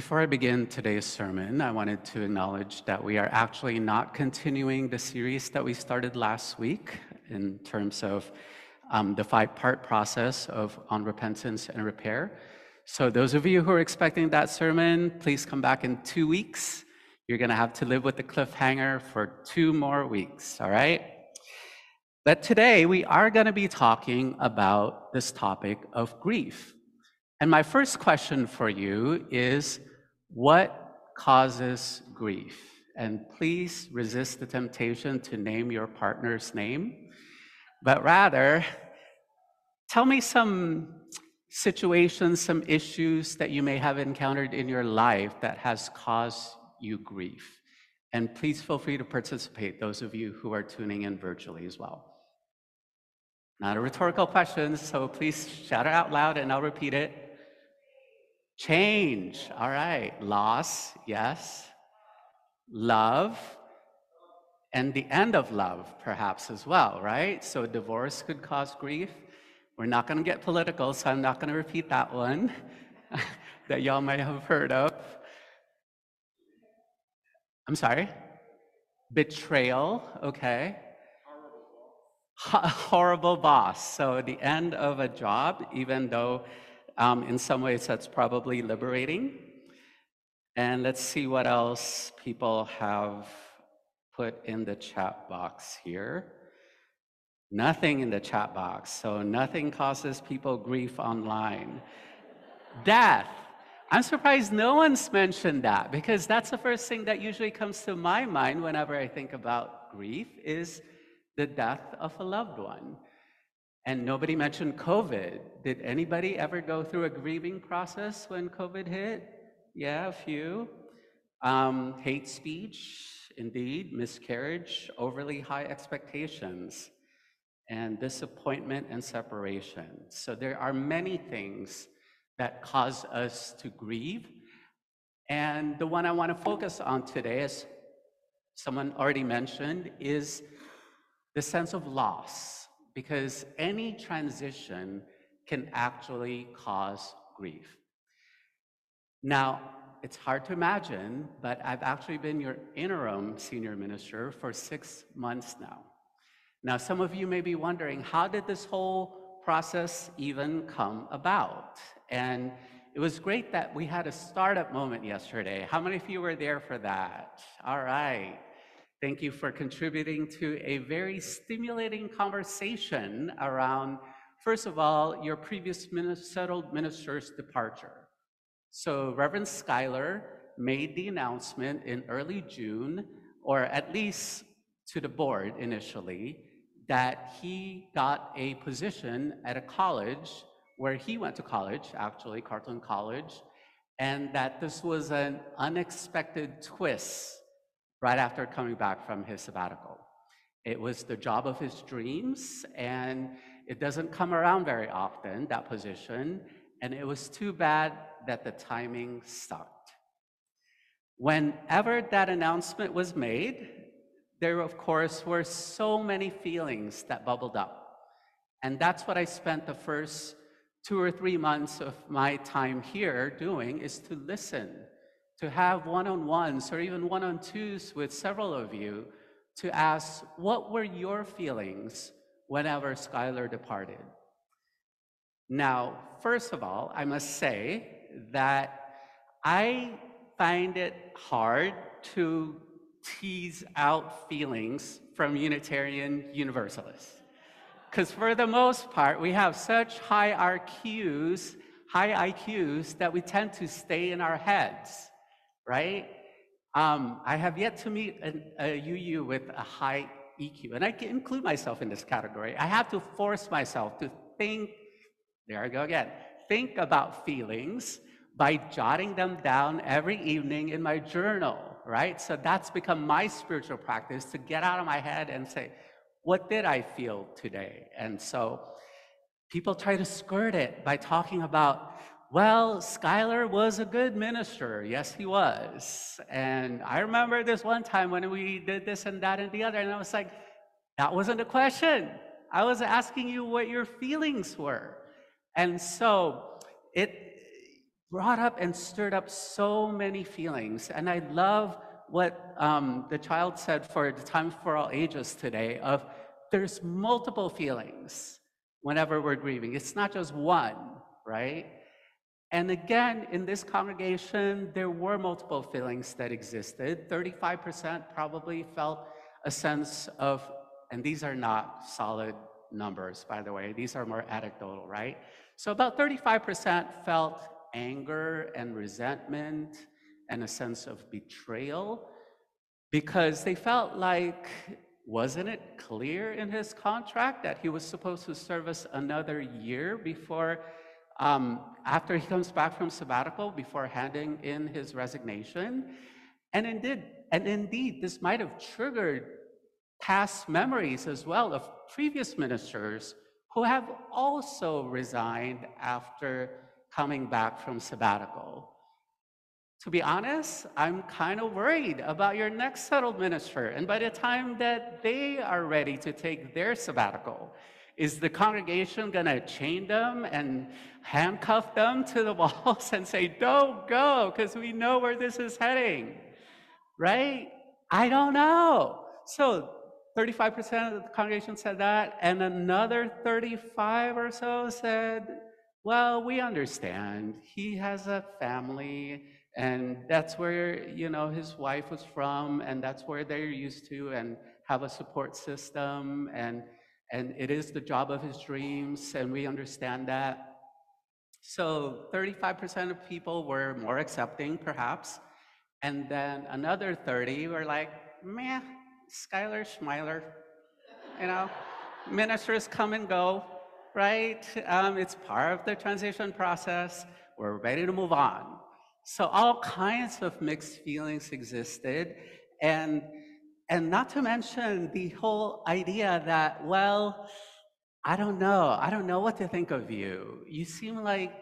Before I begin today's sermon, I wanted to acknowledge that we are actually not continuing the series that we started last week in terms of um, the five part process of on repentance and repair. So, those of you who are expecting that sermon, please come back in two weeks. You're going to have to live with the cliffhanger for two more weeks, all right? But today we are going to be talking about this topic of grief. And my first question for you is what causes grief? And please resist the temptation to name your partner's name, but rather tell me some situations, some issues that you may have encountered in your life that has caused you grief. And please feel free to participate, those of you who are tuning in virtually as well. Not a rhetorical question, so please shout it out loud and I'll repeat it. Change, all right. Loss, yes. Love, and the end of love, perhaps as well, right? So divorce could cause grief. We're not going to get political, so I'm not going to repeat that one that y'all might have heard of. I'm sorry? Betrayal, okay horrible boss. So the end of a job, even though um, in some ways that's probably liberating. And let's see what else people have put in the chat box here. Nothing in the chat box. So nothing causes people grief online. Death. I'm surprised no one's mentioned that because that's the first thing that usually comes to my mind whenever I think about grief is the death of a loved one. And nobody mentioned COVID. Did anybody ever go through a grieving process when COVID hit? Yeah, a few. Um, hate speech, indeed, miscarriage, overly high expectations, and disappointment and separation. So there are many things that cause us to grieve. And the one I want to focus on today, as someone already mentioned, is the sense of loss, because any transition can actually cause grief. Now, it's hard to imagine, but I've actually been your interim senior minister for six months now. Now, some of you may be wondering, how did this whole process even come about? And it was great that we had a startup moment yesterday. How many of you were there for that? All right. Thank you for contributing to a very stimulating conversation around, first of all, your previous settled minister's departure. So, Reverend Schuyler made the announcement in early June, or at least to the board initially, that he got a position at a college where he went to college, actually, Carleton College, and that this was an unexpected twist right after coming back from his sabbatical. It was the job of his dreams, and it doesn't come around very often, that position, and it was too bad that the timing sucked. Whenever that announcement was made, there, of course, were so many feelings that bubbled up. And that's what I spent the first two or three months of my time here doing is to listen to have one on ones or even one on twos with several of you to ask, what were your feelings whenever Schuyler departed? Now, first of all, I must say that I find it hard to tease out feelings from Unitarian Universalists. Because for the most part, we have such high IQs, high IQs, that we tend to stay in our heads right? Um, I have yet to meet an, a UU with a high EQ, and I can include myself in this category. I have to force myself to think, there I go again, think about feelings by jotting them down every evening in my journal, right? So that's become my spiritual practice to get out of my head and say, what did I feel today? And so people try to skirt it by talking about well, Schuyler was a good minister. Yes, he was. And I remember this one time when we did this and that and the other, and I was like, that wasn't the question. I was asking you what your feelings were. And so it brought up and stirred up so many feelings. And I love what um, the child said for the time for all ages today of there's multiple feelings whenever we're grieving. It's not just one, right? And again, in this congregation, there were multiple feelings that existed. 35% probably felt a sense of, and these are not solid numbers, by the way, these are more anecdotal, right? So about 35% felt anger and resentment and a sense of betrayal because they felt like wasn't it clear in his contract that he was supposed to service another year before um, after he comes back from sabbatical before handing in his resignation and indeed and indeed this might have triggered past memories as well of previous ministers who have also resigned after coming back from sabbatical. To be honest, I'm kind of worried about your next settled minister. And by the time that they are ready to take their sabbatical, is the congregation going to chain them and handcuff them to the walls and say, don't go, because we know where this is heading? Right? I don't know. So 35% of the congregation said that, and another 35 or so said, well, we understand. He has a family, and that's where, you know, his wife was from, and that's where they're used to, and have a support system, and, and it is the job of his dreams, and we understand that. So 35% of people were more accepting, perhaps, and then another 30 were like, meh, Schuyler Schmeiler, you know, ministers come and go right? Um, it's part of the transition process. We're ready to move on. So all kinds of mixed feelings existed. And, and not to mention the whole idea that, well, I don't know. I don't know what to think of you. You seem like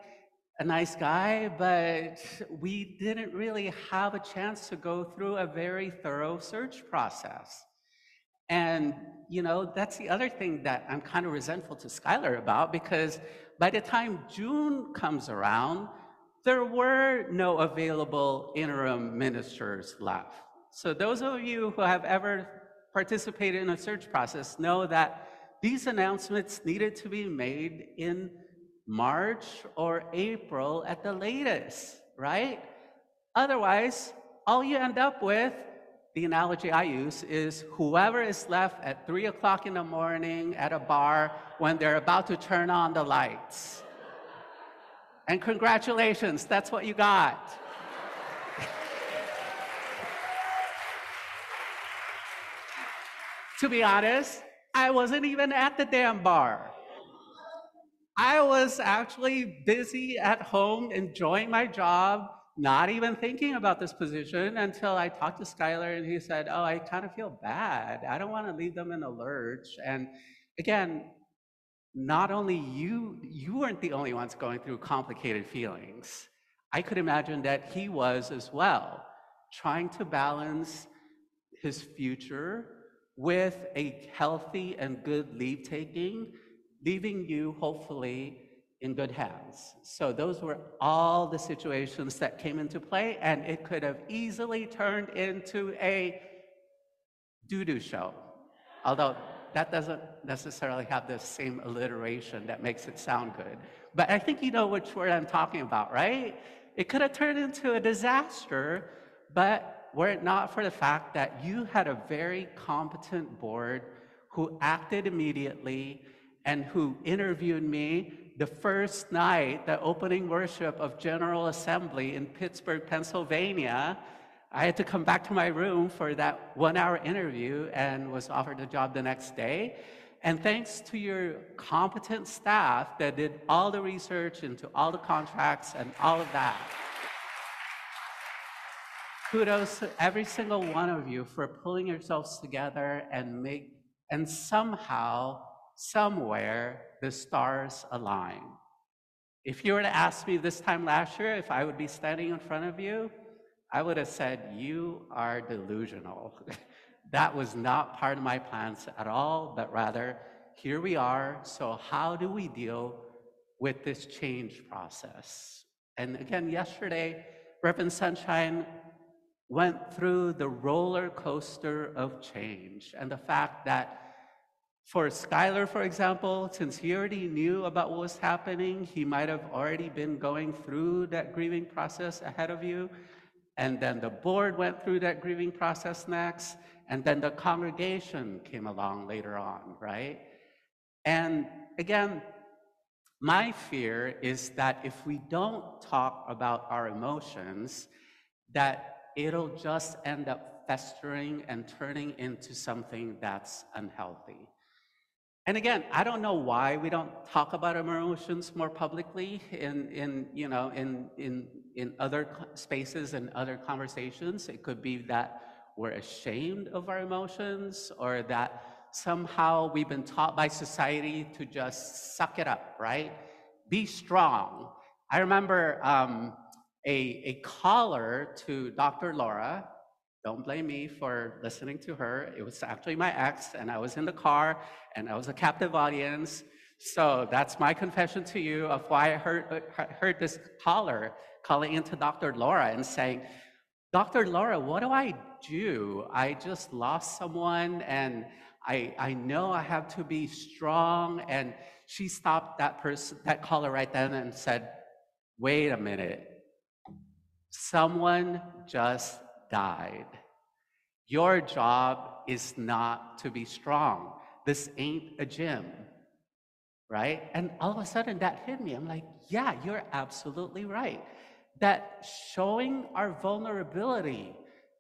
a nice guy, but we didn't really have a chance to go through a very thorough search process. And, you know, that's the other thing that I'm kind of resentful to Schuyler about because by the time June comes around, there were no available interim ministers left. So those of you who have ever participated in a search process know that these announcements needed to be made in March or April at the latest, right? Otherwise, all you end up with the analogy I use is whoever is left at three o'clock in the morning at a bar when they're about to turn on the lights. And congratulations, that's what you got. To be honest, I wasn't even at the damn bar. I was actually busy at home enjoying my job not even thinking about this position until I talked to Schuyler and he said, Oh, I kind of feel bad. I don't want to leave them in a lurch. And again, not only you, you weren't the only ones going through complicated feelings. I could imagine that he was as well, trying to balance his future with a healthy and good leave taking, leaving you hopefully in good hands. So those were all the situations that came into play, and it could have easily turned into a doo-doo show. Although that doesn't necessarily have the same alliteration that makes it sound good. But I think you know which word I'm talking about, right? It could have turned into a disaster, but were it not for the fact that you had a very competent board who acted immediately and who interviewed me the first night, the opening worship of General Assembly in Pittsburgh, Pennsylvania, I had to come back to my room for that one hour interview and was offered a job the next day. And thanks to your competent staff that did all the research into all the contracts and all of that. Kudos to every single one of you for pulling yourselves together and make and somehow, somewhere, the stars align. If you were to ask me this time last year if I would be standing in front of you, I would have said, You are delusional. that was not part of my plans at all, but rather, here we are. So, how do we deal with this change process? And again, yesterday, Reverend Sunshine went through the roller coaster of change and the fact that for Schuyler, for example, since he already knew about what was happening, he might have already been going through that grieving process ahead of you. And then the board went through that grieving process next. And then the congregation came along later on, right? And again, my fear is that if we don't talk about our emotions, that it'll just end up festering and turning into something that's unhealthy. And again, I don't know why we don't talk about emotions more publicly in, in you know, in, in, in other spaces and other conversations. It could be that we're ashamed of our emotions or that somehow we've been taught by society to just suck it up, right? Be strong. I remember um, a, a caller to Dr. Laura don't blame me for listening to her. It was actually my ex, and I was in the car, and I was a captive audience. So that's my confession to you of why I heard, uh, heard this caller calling into Dr. Laura and saying, Dr. Laura, what do I do? I just lost someone, and I, I know I have to be strong. And she stopped that person, that caller right then and said, wait a minute. Someone just died. Your job is not to be strong. This ain't a gym, right? And all of a sudden that hit me. I'm like, yeah, you're absolutely right. That showing our vulnerability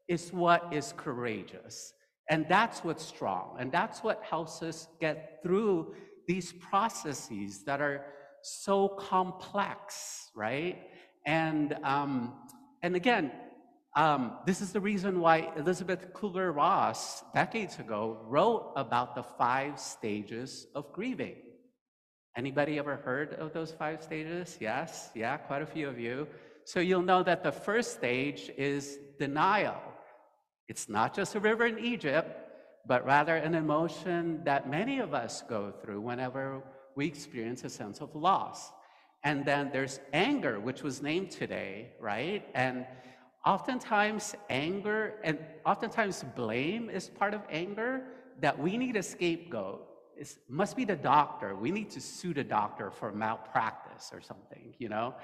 is what is courageous. And that's what's strong. And that's what helps us get through these processes that are so complex, right? And um, and again, um, this is the reason why Elizabeth Kubler-Ross, decades ago, wrote about the five stages of grieving. Anybody ever heard of those five stages? Yes, yeah, quite a few of you. So you'll know that the first stage is denial. It's not just a river in Egypt, but rather an emotion that many of us go through whenever we experience a sense of loss. And then there's anger, which was named today, right? And oftentimes anger and oftentimes blame is part of anger that we need a scapegoat. It must be the doctor. We need to sue the doctor for malpractice or something you know?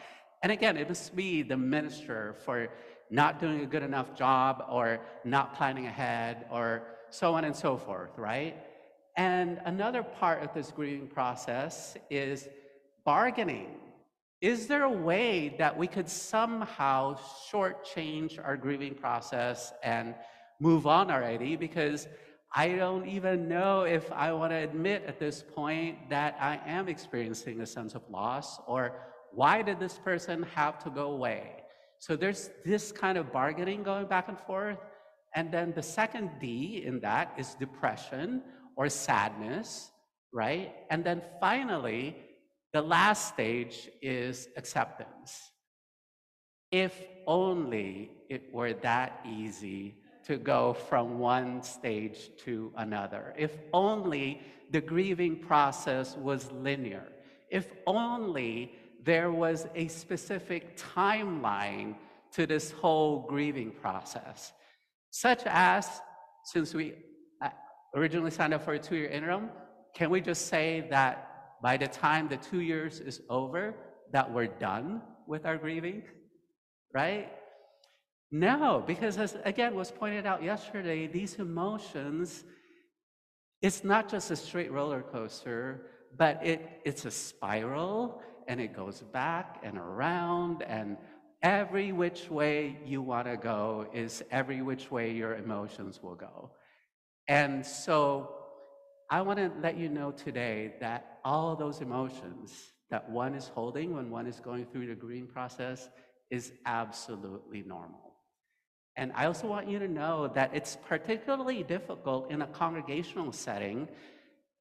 And again it must be the minister for not doing a good enough job or not planning ahead or so on and so forth right? And another part of this grieving process is bargaining is there a way that we could somehow shortchange our grieving process and move on already? Because I don't even know if I want to admit at this point that I am experiencing a sense of loss or why did this person have to go away? So there's this kind of bargaining going back and forth. And then the second D in that is depression or sadness, right? And then finally, the last stage is acceptance. If only it were that easy to go from one stage to another. If only the grieving process was linear. If only there was a specific timeline to this whole grieving process, such as, since we uh, originally signed up for a two year interim, can we just say that by the time the two years is over, that we're done with our grieving, right? No, because as again was pointed out yesterday, these emotions, it's not just a straight roller coaster, but it, it's a spiral and it goes back and around and every which way you want to go is every which way your emotions will go. And so I want to let you know today that all those emotions that one is holding when one is going through the grieving process is absolutely normal. And I also want you to know that it's particularly difficult in a congregational setting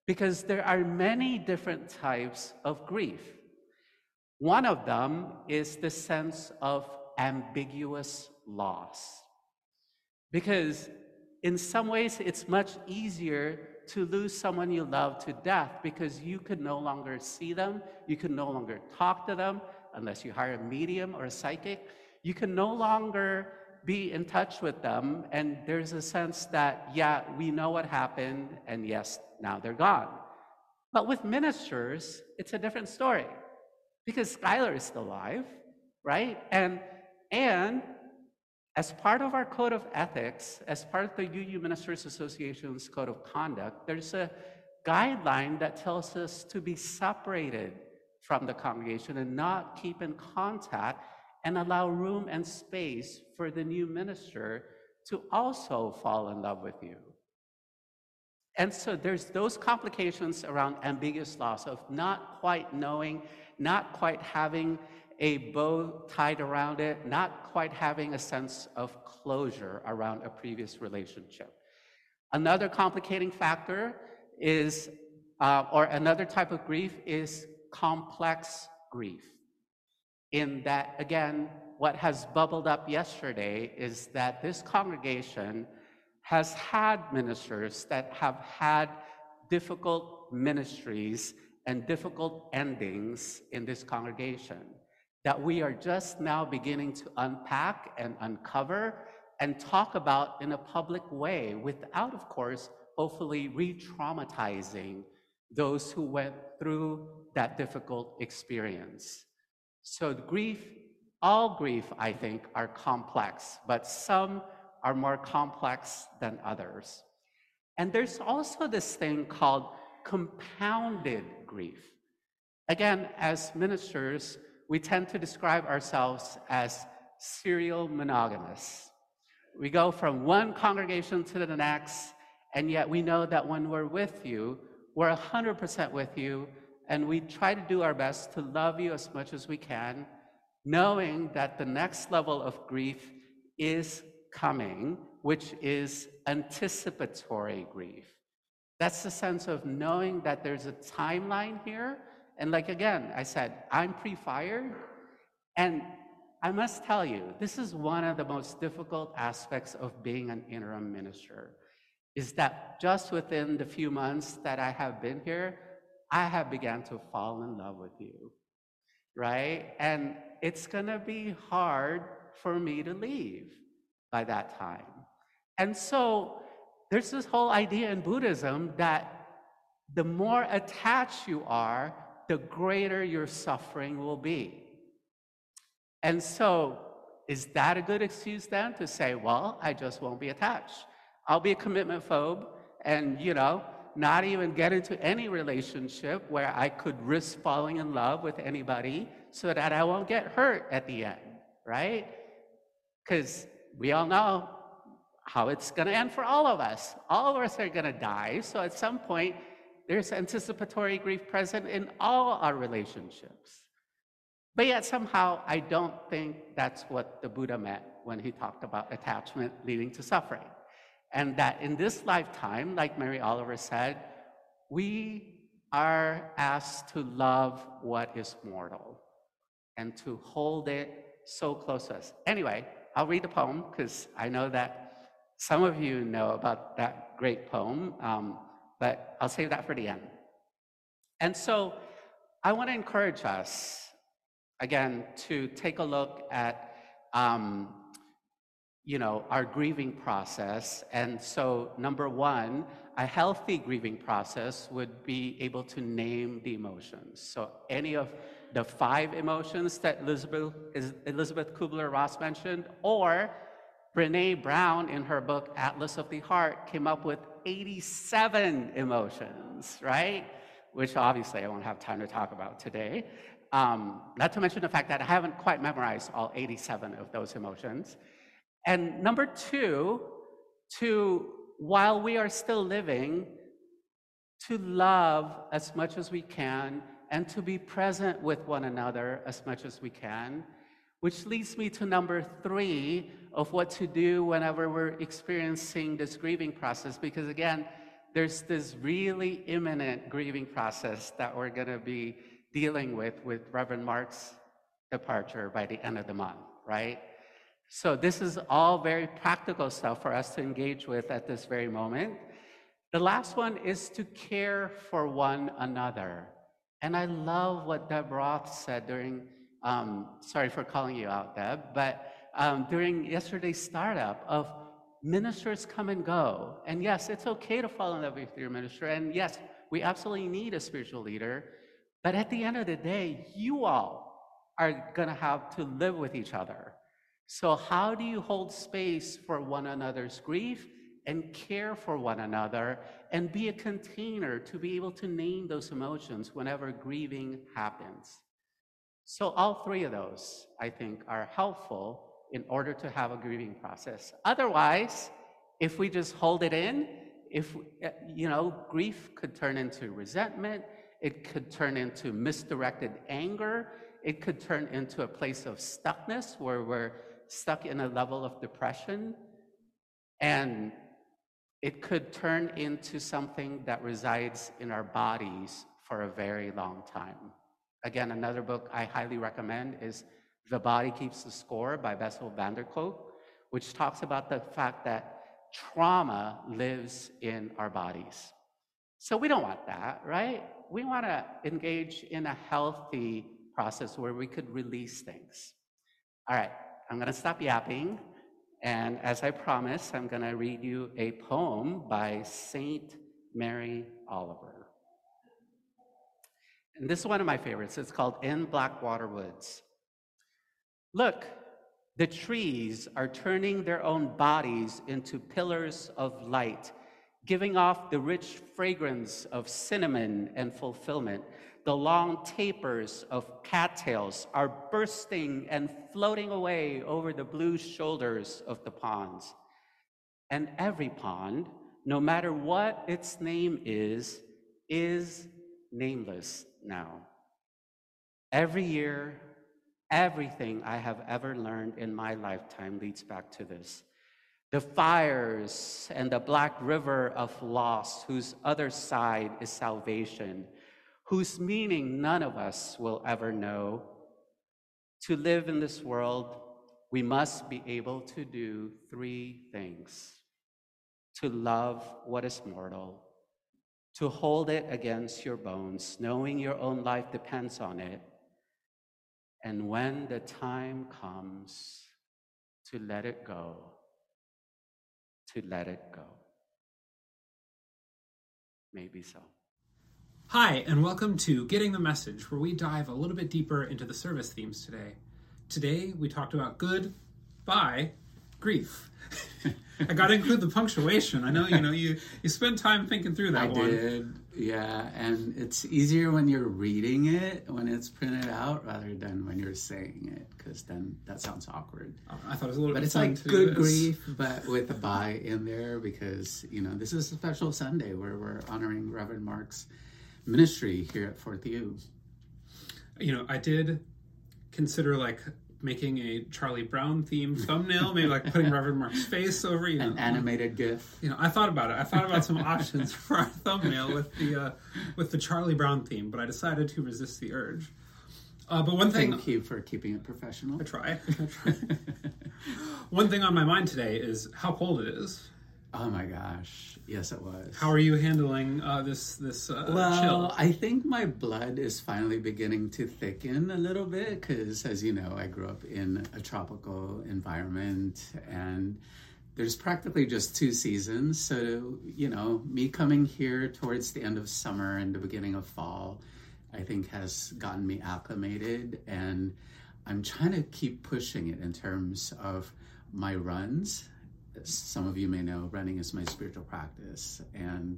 because there are many different types of grief. One of them is the sense of ambiguous loss. Because in some ways, it's much easier to lose someone you love to death because you could no longer see them, you could no longer talk to them, unless you hire a medium or a psychic, you can no longer be in touch with them. And there's a sense that, yeah, we know what happened, and yes, now they're gone. But with ministers, it's a different story because Schuyler is still alive, right? And, and as part of our code of ethics, as part of the UU Ministers Association's code of conduct, there's a guideline that tells us to be separated from the congregation and not keep in contact and allow room and space for the new minister to also fall in love with you. And so there's those complications around ambiguous loss of not quite knowing, not quite having a bow tied around it, not quite having a sense of closure around a previous relationship. Another complicating factor is, uh, or another type of grief is complex grief. In that, again, what has bubbled up yesterday is that this congregation has had ministers that have had difficult ministries and difficult endings in this congregation that we are just now beginning to unpack and uncover and talk about in a public way without, of course, hopefully re traumatizing those who went through that difficult experience. So, grief, all grief, I think, are complex, but some are more complex than others. And there's also this thing called compounded grief. Again, as ministers, we tend to describe ourselves as serial monogamous. We go from one congregation to the next, and yet we know that when we're with you, we're 100% with you, and we try to do our best to love you as much as we can, knowing that the next level of grief is coming, which is anticipatory grief. That's the sense of knowing that there's a timeline here and like again, I said, I'm pre fired. And I must tell you, this is one of the most difficult aspects of being an interim minister, is that just within the few months that I have been here, I have begun to fall in love with you, right? And it's gonna be hard for me to leave by that time. And so there's this whole idea in Buddhism that the more attached you are, the greater your suffering will be. And so, is that a good excuse then to say, well, I just won't be attached? I'll be a commitment phobe and, you know, not even get into any relationship where I could risk falling in love with anybody so that I won't get hurt at the end, right? Because we all know how it's going to end for all of us. All of us are going to die. So at some point, there's anticipatory grief present in all our relationships. But yet, somehow, I don't think that's what the Buddha meant when he talked about attachment leading to suffering. And that in this lifetime, like Mary Oliver said, we are asked to love what is mortal and to hold it so close to us. Anyway, I'll read the poem because I know that some of you know about that great poem. Um, but I'll save that for the end. And so I want to encourage us, again, to take a look at, um, you know, our grieving process. And so, number one, a healthy grieving process would be able to name the emotions. So any of the five emotions that Elizabeth, Elizabeth Kubler-Ross mentioned, or Brene Brown in her book Atlas of the Heart came up with 87 emotions, right? Which obviously I won't have time to talk about today. Um, not to mention the fact that I haven't quite memorized all 87 of those emotions. And number two, to while we are still living, to love as much as we can and to be present with one another as much as we can, which leads me to number three, of what to do whenever we're experiencing this grieving process. Because again, there's this really imminent grieving process that we're going to be dealing with with Reverend Mark's departure by the end of the month, right? So, this is all very practical stuff for us to engage with at this very moment. The last one is to care for one another. And I love what Deb Roth said during um, sorry for calling you out, Deb, but um, during yesterday's startup of ministers come and go. And yes, it's okay to fall in love with your minister. And yes, we absolutely need a spiritual leader. But at the end of the day, you all are going to have to live with each other. So, how do you hold space for one another's grief and care for one another and be a container to be able to name those emotions whenever grieving happens? So, all three of those, I think, are helpful in order to have a grieving process. Otherwise, if we just hold it in, if uh, you know, grief could turn into resentment, it could turn into misdirected anger, it could turn into a place of stuckness where we're stuck in a level of depression, and it could turn into something that resides in our bodies for a very long time. Again, another book I highly recommend is The Body Keeps the Score by Bessel van der Kolk, which talks about the fact that trauma lives in our bodies. So we don't want that, right? We want to engage in a healthy process where we could release things. All right, I'm going to stop yapping. And as I promised, I'm going to read you a poem by Saint Mary Oliver. And this is one of my favorites. It's called In Blackwater Woods. Look, the trees are turning their own bodies into pillars of light, giving off the rich fragrance of cinnamon and fulfillment. The long tapers of cattails are bursting and floating away over the blue shoulders of the ponds. And every pond, no matter what its name is, is nameless now. Every year, Everything I have ever learned in my lifetime leads back to this. The fires and the black river of loss, whose other side is salvation, whose meaning none of us will ever know. To live in this world, we must be able to do three things to love what is mortal, to hold it against your bones, knowing your own life depends on it and when the time comes to let it go, to let it go. Maybe so. Hi, and welcome to Getting the Message, where we dive a little bit deeper into the service themes today. Today, we talked about good, by, grief. I got to include the punctuation. I know you know you you spend time thinking through that I one. did, yeah, and it's easier when you're reading it when it's printed out rather than when you're saying it because then that sounds awkward. Oh, I thought it was a little but it's like good grief, but with a by in there because you know this is a special Sunday where we're honoring Reverend Mark's ministry here at Fourth U. You know, I did consider like making a Charlie Brown themed thumbnail, maybe like putting Reverend Mark's face over. You know, An animated GIF. You know, I thought about it. I thought about some options for our thumbnail with the uh, with the Charlie Brown theme, but I decided to resist the urge. Uh, but one thing Thank you for keeping it professional. I try. I try. one thing on my mind today is how cold it is. Oh my gosh. Yes, it was. How are you handling uh, this this uh, well, chill? I think my blood is finally beginning to thicken a little bit because, as you know, I grew up in a tropical environment and there's practically just two seasons. So, you know, me coming here towards the end of summer and the beginning of fall, I think has gotten me acclimated. And I'm trying to keep pushing it in terms of my runs some of you may know running is my spiritual practice and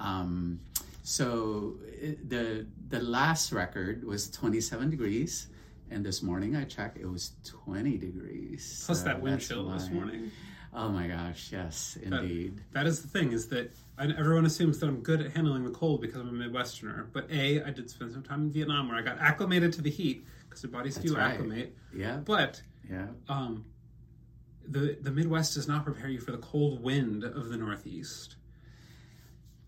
um, so it, the the last record was 27 degrees and this morning i checked it was 20 degrees Plus So that wind chill this morning. oh my gosh yes indeed That is the thing is that I, everyone assumes that I'm good at handling the cold because I'm a Midwesterner. But a, I did spend some time in Vietnam where I got acclimated to the heat because the bodies That's do right. acclimate. yeah But yeah um, the the Midwest does not prepare you for the cold wind of the Northeast.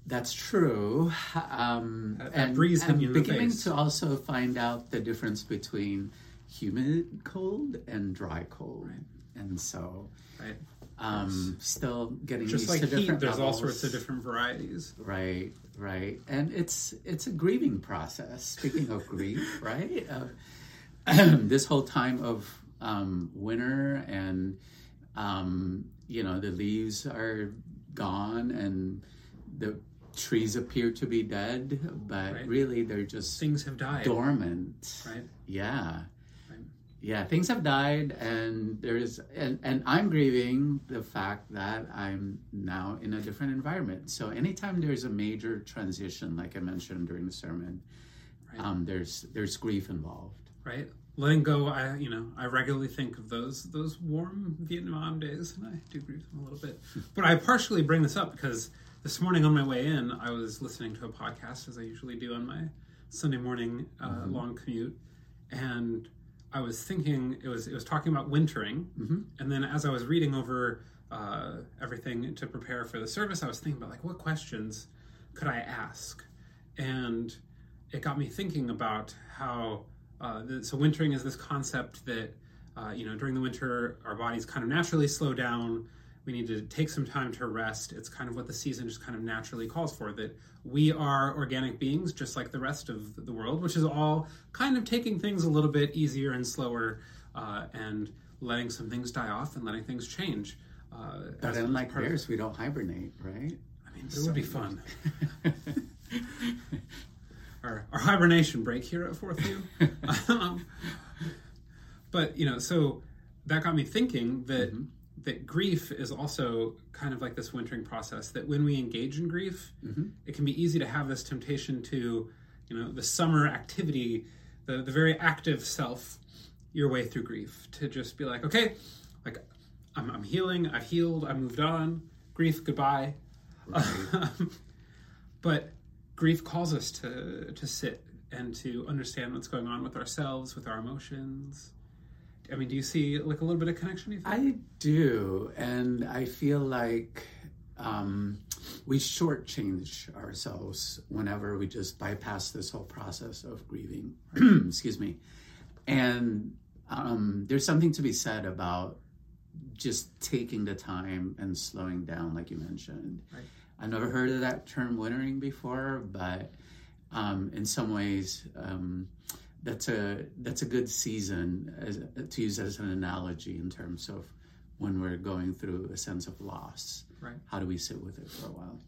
That's true. Um, That- that and breeze hit I'm you in the beginning to also find out the difference between humid cold and dry cold. And so, Right. um, still getting Just used like to heat, different there's all sorts of different varieties. Right, right, and it's it's a grieving process. Speaking of grief, right? Uh, this whole time of um, winter and um, you know the leaves are gone and the trees appear to be dead, but Right. really they're just Things have died. dormant. Right. Yeah. Right. Yeah, things have died and there's and, and I'm grieving the fact that I'm now in a different environment. So anytime there's a major transition, like I mentioned during the sermon, Right. um, there's there's grief involved. right? Letting go, I you know I regularly think of those those warm Vietnam days, and I do grieve them a little bit. But I partially bring this up because this morning on my way in, I was listening to a podcast as I usually do on my Sunday morning uh, long commute, and I was thinking it was it was talking about wintering, and then as I was reading over uh, everything to prepare for the service, I was thinking about like what questions could I ask, and it got me thinking about how uh, the, so wintering is this concept that uh, you know during the winter our bodies kind of naturally slow down we need to take some time to rest it's kind of what the season just kind of naturally calls for that we are organic beings just like the rest of the world which is all kind of taking things a little bit easier and slower uh, and letting some things die off and letting things change uh, But unlike bears, we don't hibernate, right? I mean, it would be fun. our, our hibernation break here at Fourth U. um, but you know, so that got me thinking that that grief is also kind of like this wintering process. That when we engage in grief, it can be easy to have this temptation to, you know, the summer activity, the the very active self, your way through grief. To just be like, okay, like I'm, I'm healing, I've healed, I moved on. Grief, goodbye. but grief calls us to to sit and to understand what's going on with ourselves, with our emotions. I mean, do you see like a little bit of connection? You think? I do, and I feel like um, we shortchange ourselves whenever we just bypass this whole process of grieving. Excuse me. And um, there's something to be said about just taking the time and slowing down, like you mentioned. Right. I never heard of that term wintering before, but um, in some ways, um, that's a that's a good season as, to use as an analogy in terms of when we're going through a sense of loss. Right. How do we sit with it for a while?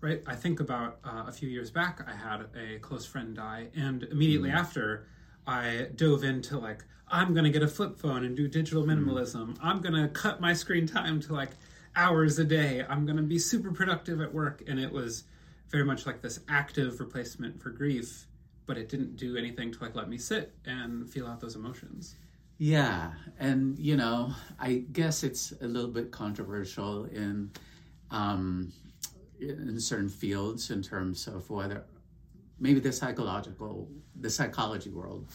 right? I think about uh, a few years back, I had a close friend die, and immediately after, I dove into like, I'm gonna get a flip phone and do digital minimalism. I'm gonna cut my screen time to like hours a day. I'm gonna be super productive at work, and it was very much like this active replacement for grief, but it didn't do anything to like let me sit and feel out those emotions. Yeah, and you know, I guess it's a little bit controversial in um, in certain fields in terms of whether maybe the psychological, the psychology world,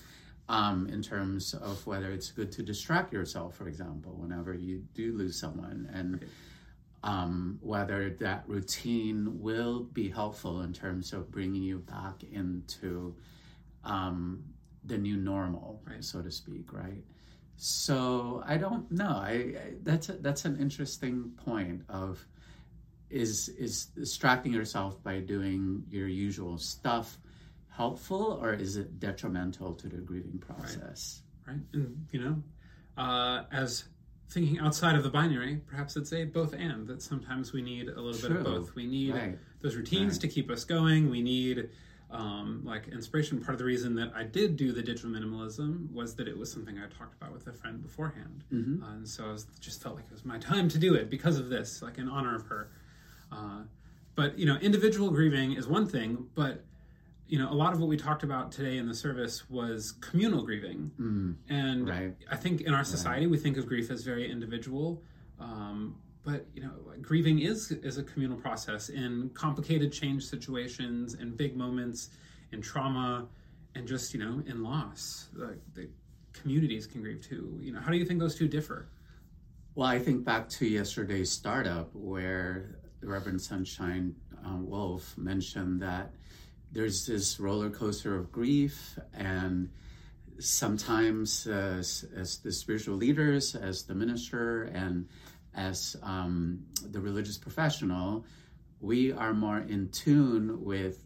um, in terms of whether it's good to distract yourself, for example, whenever you do lose someone, and um, whether that routine will be helpful in terms of bringing you back into um, the new normal, Right. so to speak, right? So I don't know. I, I that's a, that's an interesting point of is is distracting yourself by doing your usual stuff helpful or is it detrimental to the grieving process? right? And you know, uh, as thinking outside of the binary, perhaps it's a both and. That sometimes we need a little bit of both. We need Right. those routines Right. to keep us going. We need um, like inspiration. Part of the reason that I did do the digital minimalism was that it was something I talked about with a friend beforehand, Mhm. uh, and so I was, just felt like it was my time to do it because of this, like in honor of her. Uh, but you know, individual grieving is one thing, but you know, a lot of what we talked about today in the service was communal grieving. Mm, And Right. I think in our society we think of grief as very individual, um, but you know, grieving is is a communal process in complicated change situations, in big moments, in trauma, and just you know, in loss. Like the communities can grieve too. You know, how do you think those two differ? Well, I think back to yesterday's startup where the Reverend Sunshine um, Wolf mentioned that there's this roller coaster of grief, and sometimes as, as the spiritual leaders, as the minister, and as um, the religious professional, we are more in tune with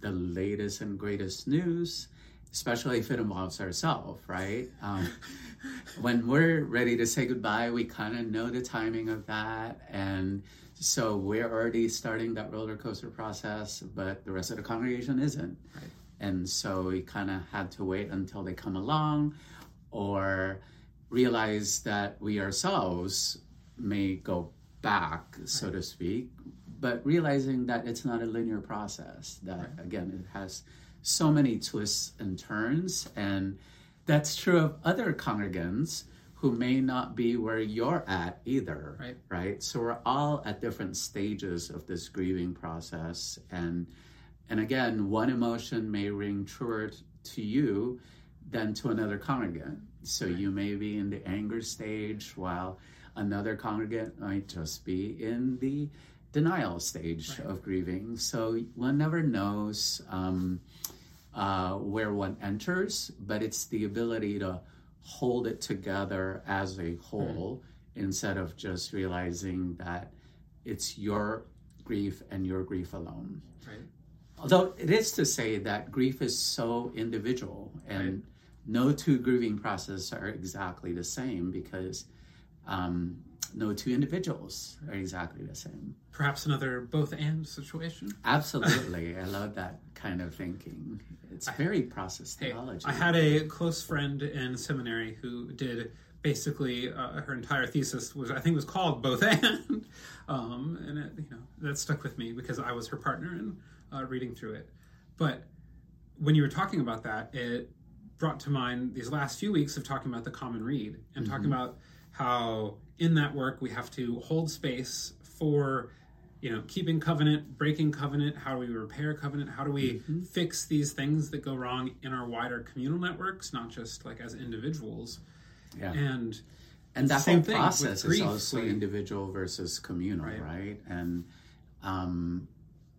the latest and greatest news. especially if it involves ourselves, right? Um, when we're ready to say goodbye, we kind of know the timing of that. And so we're already starting that roller coaster process, but the rest of the congregation isn't. Right. And so we kind of had to wait until they come along or realize that we ourselves may go back, so to speak, but realizing that it's not a linear process, that Right. again, it has so many twists and turns. And that's true of other congregants who may not be where you're at either. Right. Right. So we're all at different stages of this grieving process. And and again, one emotion may ring truer t- to you than to another congregant. So you may be in the anger stage while another congregant might just be in the denial stage Right. of grieving. So one never knows um, uh, where one enters, but it's the ability to hold it together as a whole instead of just realizing that it's your grief and your grief alone. Right. Although it is to say that grief is so individual and Right. no two grieving processes are exactly the same because um, no two individuals are exactly the same. Perhaps another both and situation. Absolutely. I love that kind of thinking. It's very process theology. I had a close friend in seminary who did basically uh, her entire thesis was I think was called both and, um, and it, you know that stuck with me because I was her partner in uh, reading through it. But when you were talking about that, it brought to mind these last few weeks of talking about the common read and talking about how in that work we have to hold space for you know keeping covenant breaking covenant how do we repair covenant how do we fix these things that go wrong in our wider communal networks not just like as individuals yeah. and and that Same whole process is also individual versus communal, Right. right? And um,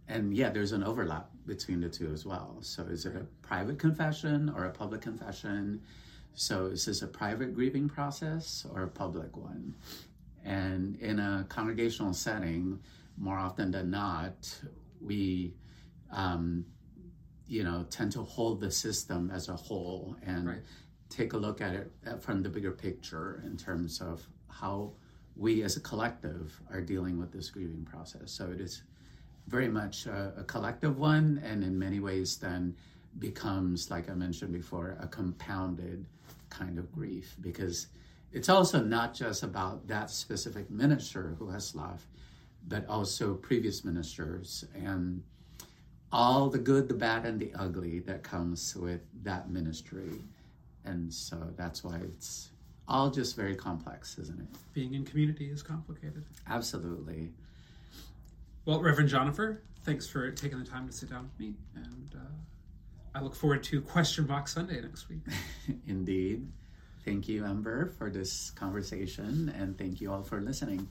and yeah, there's an overlap between the two as well. So is it a private confession or a public confession? So is this a private grieving process or a public one? And in a congregational setting, more often than not, we um, you know tend to hold the system as a whole and Right. take a look at it from the bigger picture in terms of how we as a collective are dealing with this grieving process. So it is very much a, a collective one, and in many ways, then becomes, like I mentioned before, a compounded kind of grief because it's also not just about that specific minister who has left, but also previous ministers and all the good, the bad, and the ugly that comes with that ministry. And so that's why it's all just very complex, isn't it? being in community is complicated Absolutely. well reverend Jonipher, thanks for taking the time to sit down with me and uh, i look forward to question box sunday next week Indeed. Thank you, Amber, for this conversation, and thank you all for listening.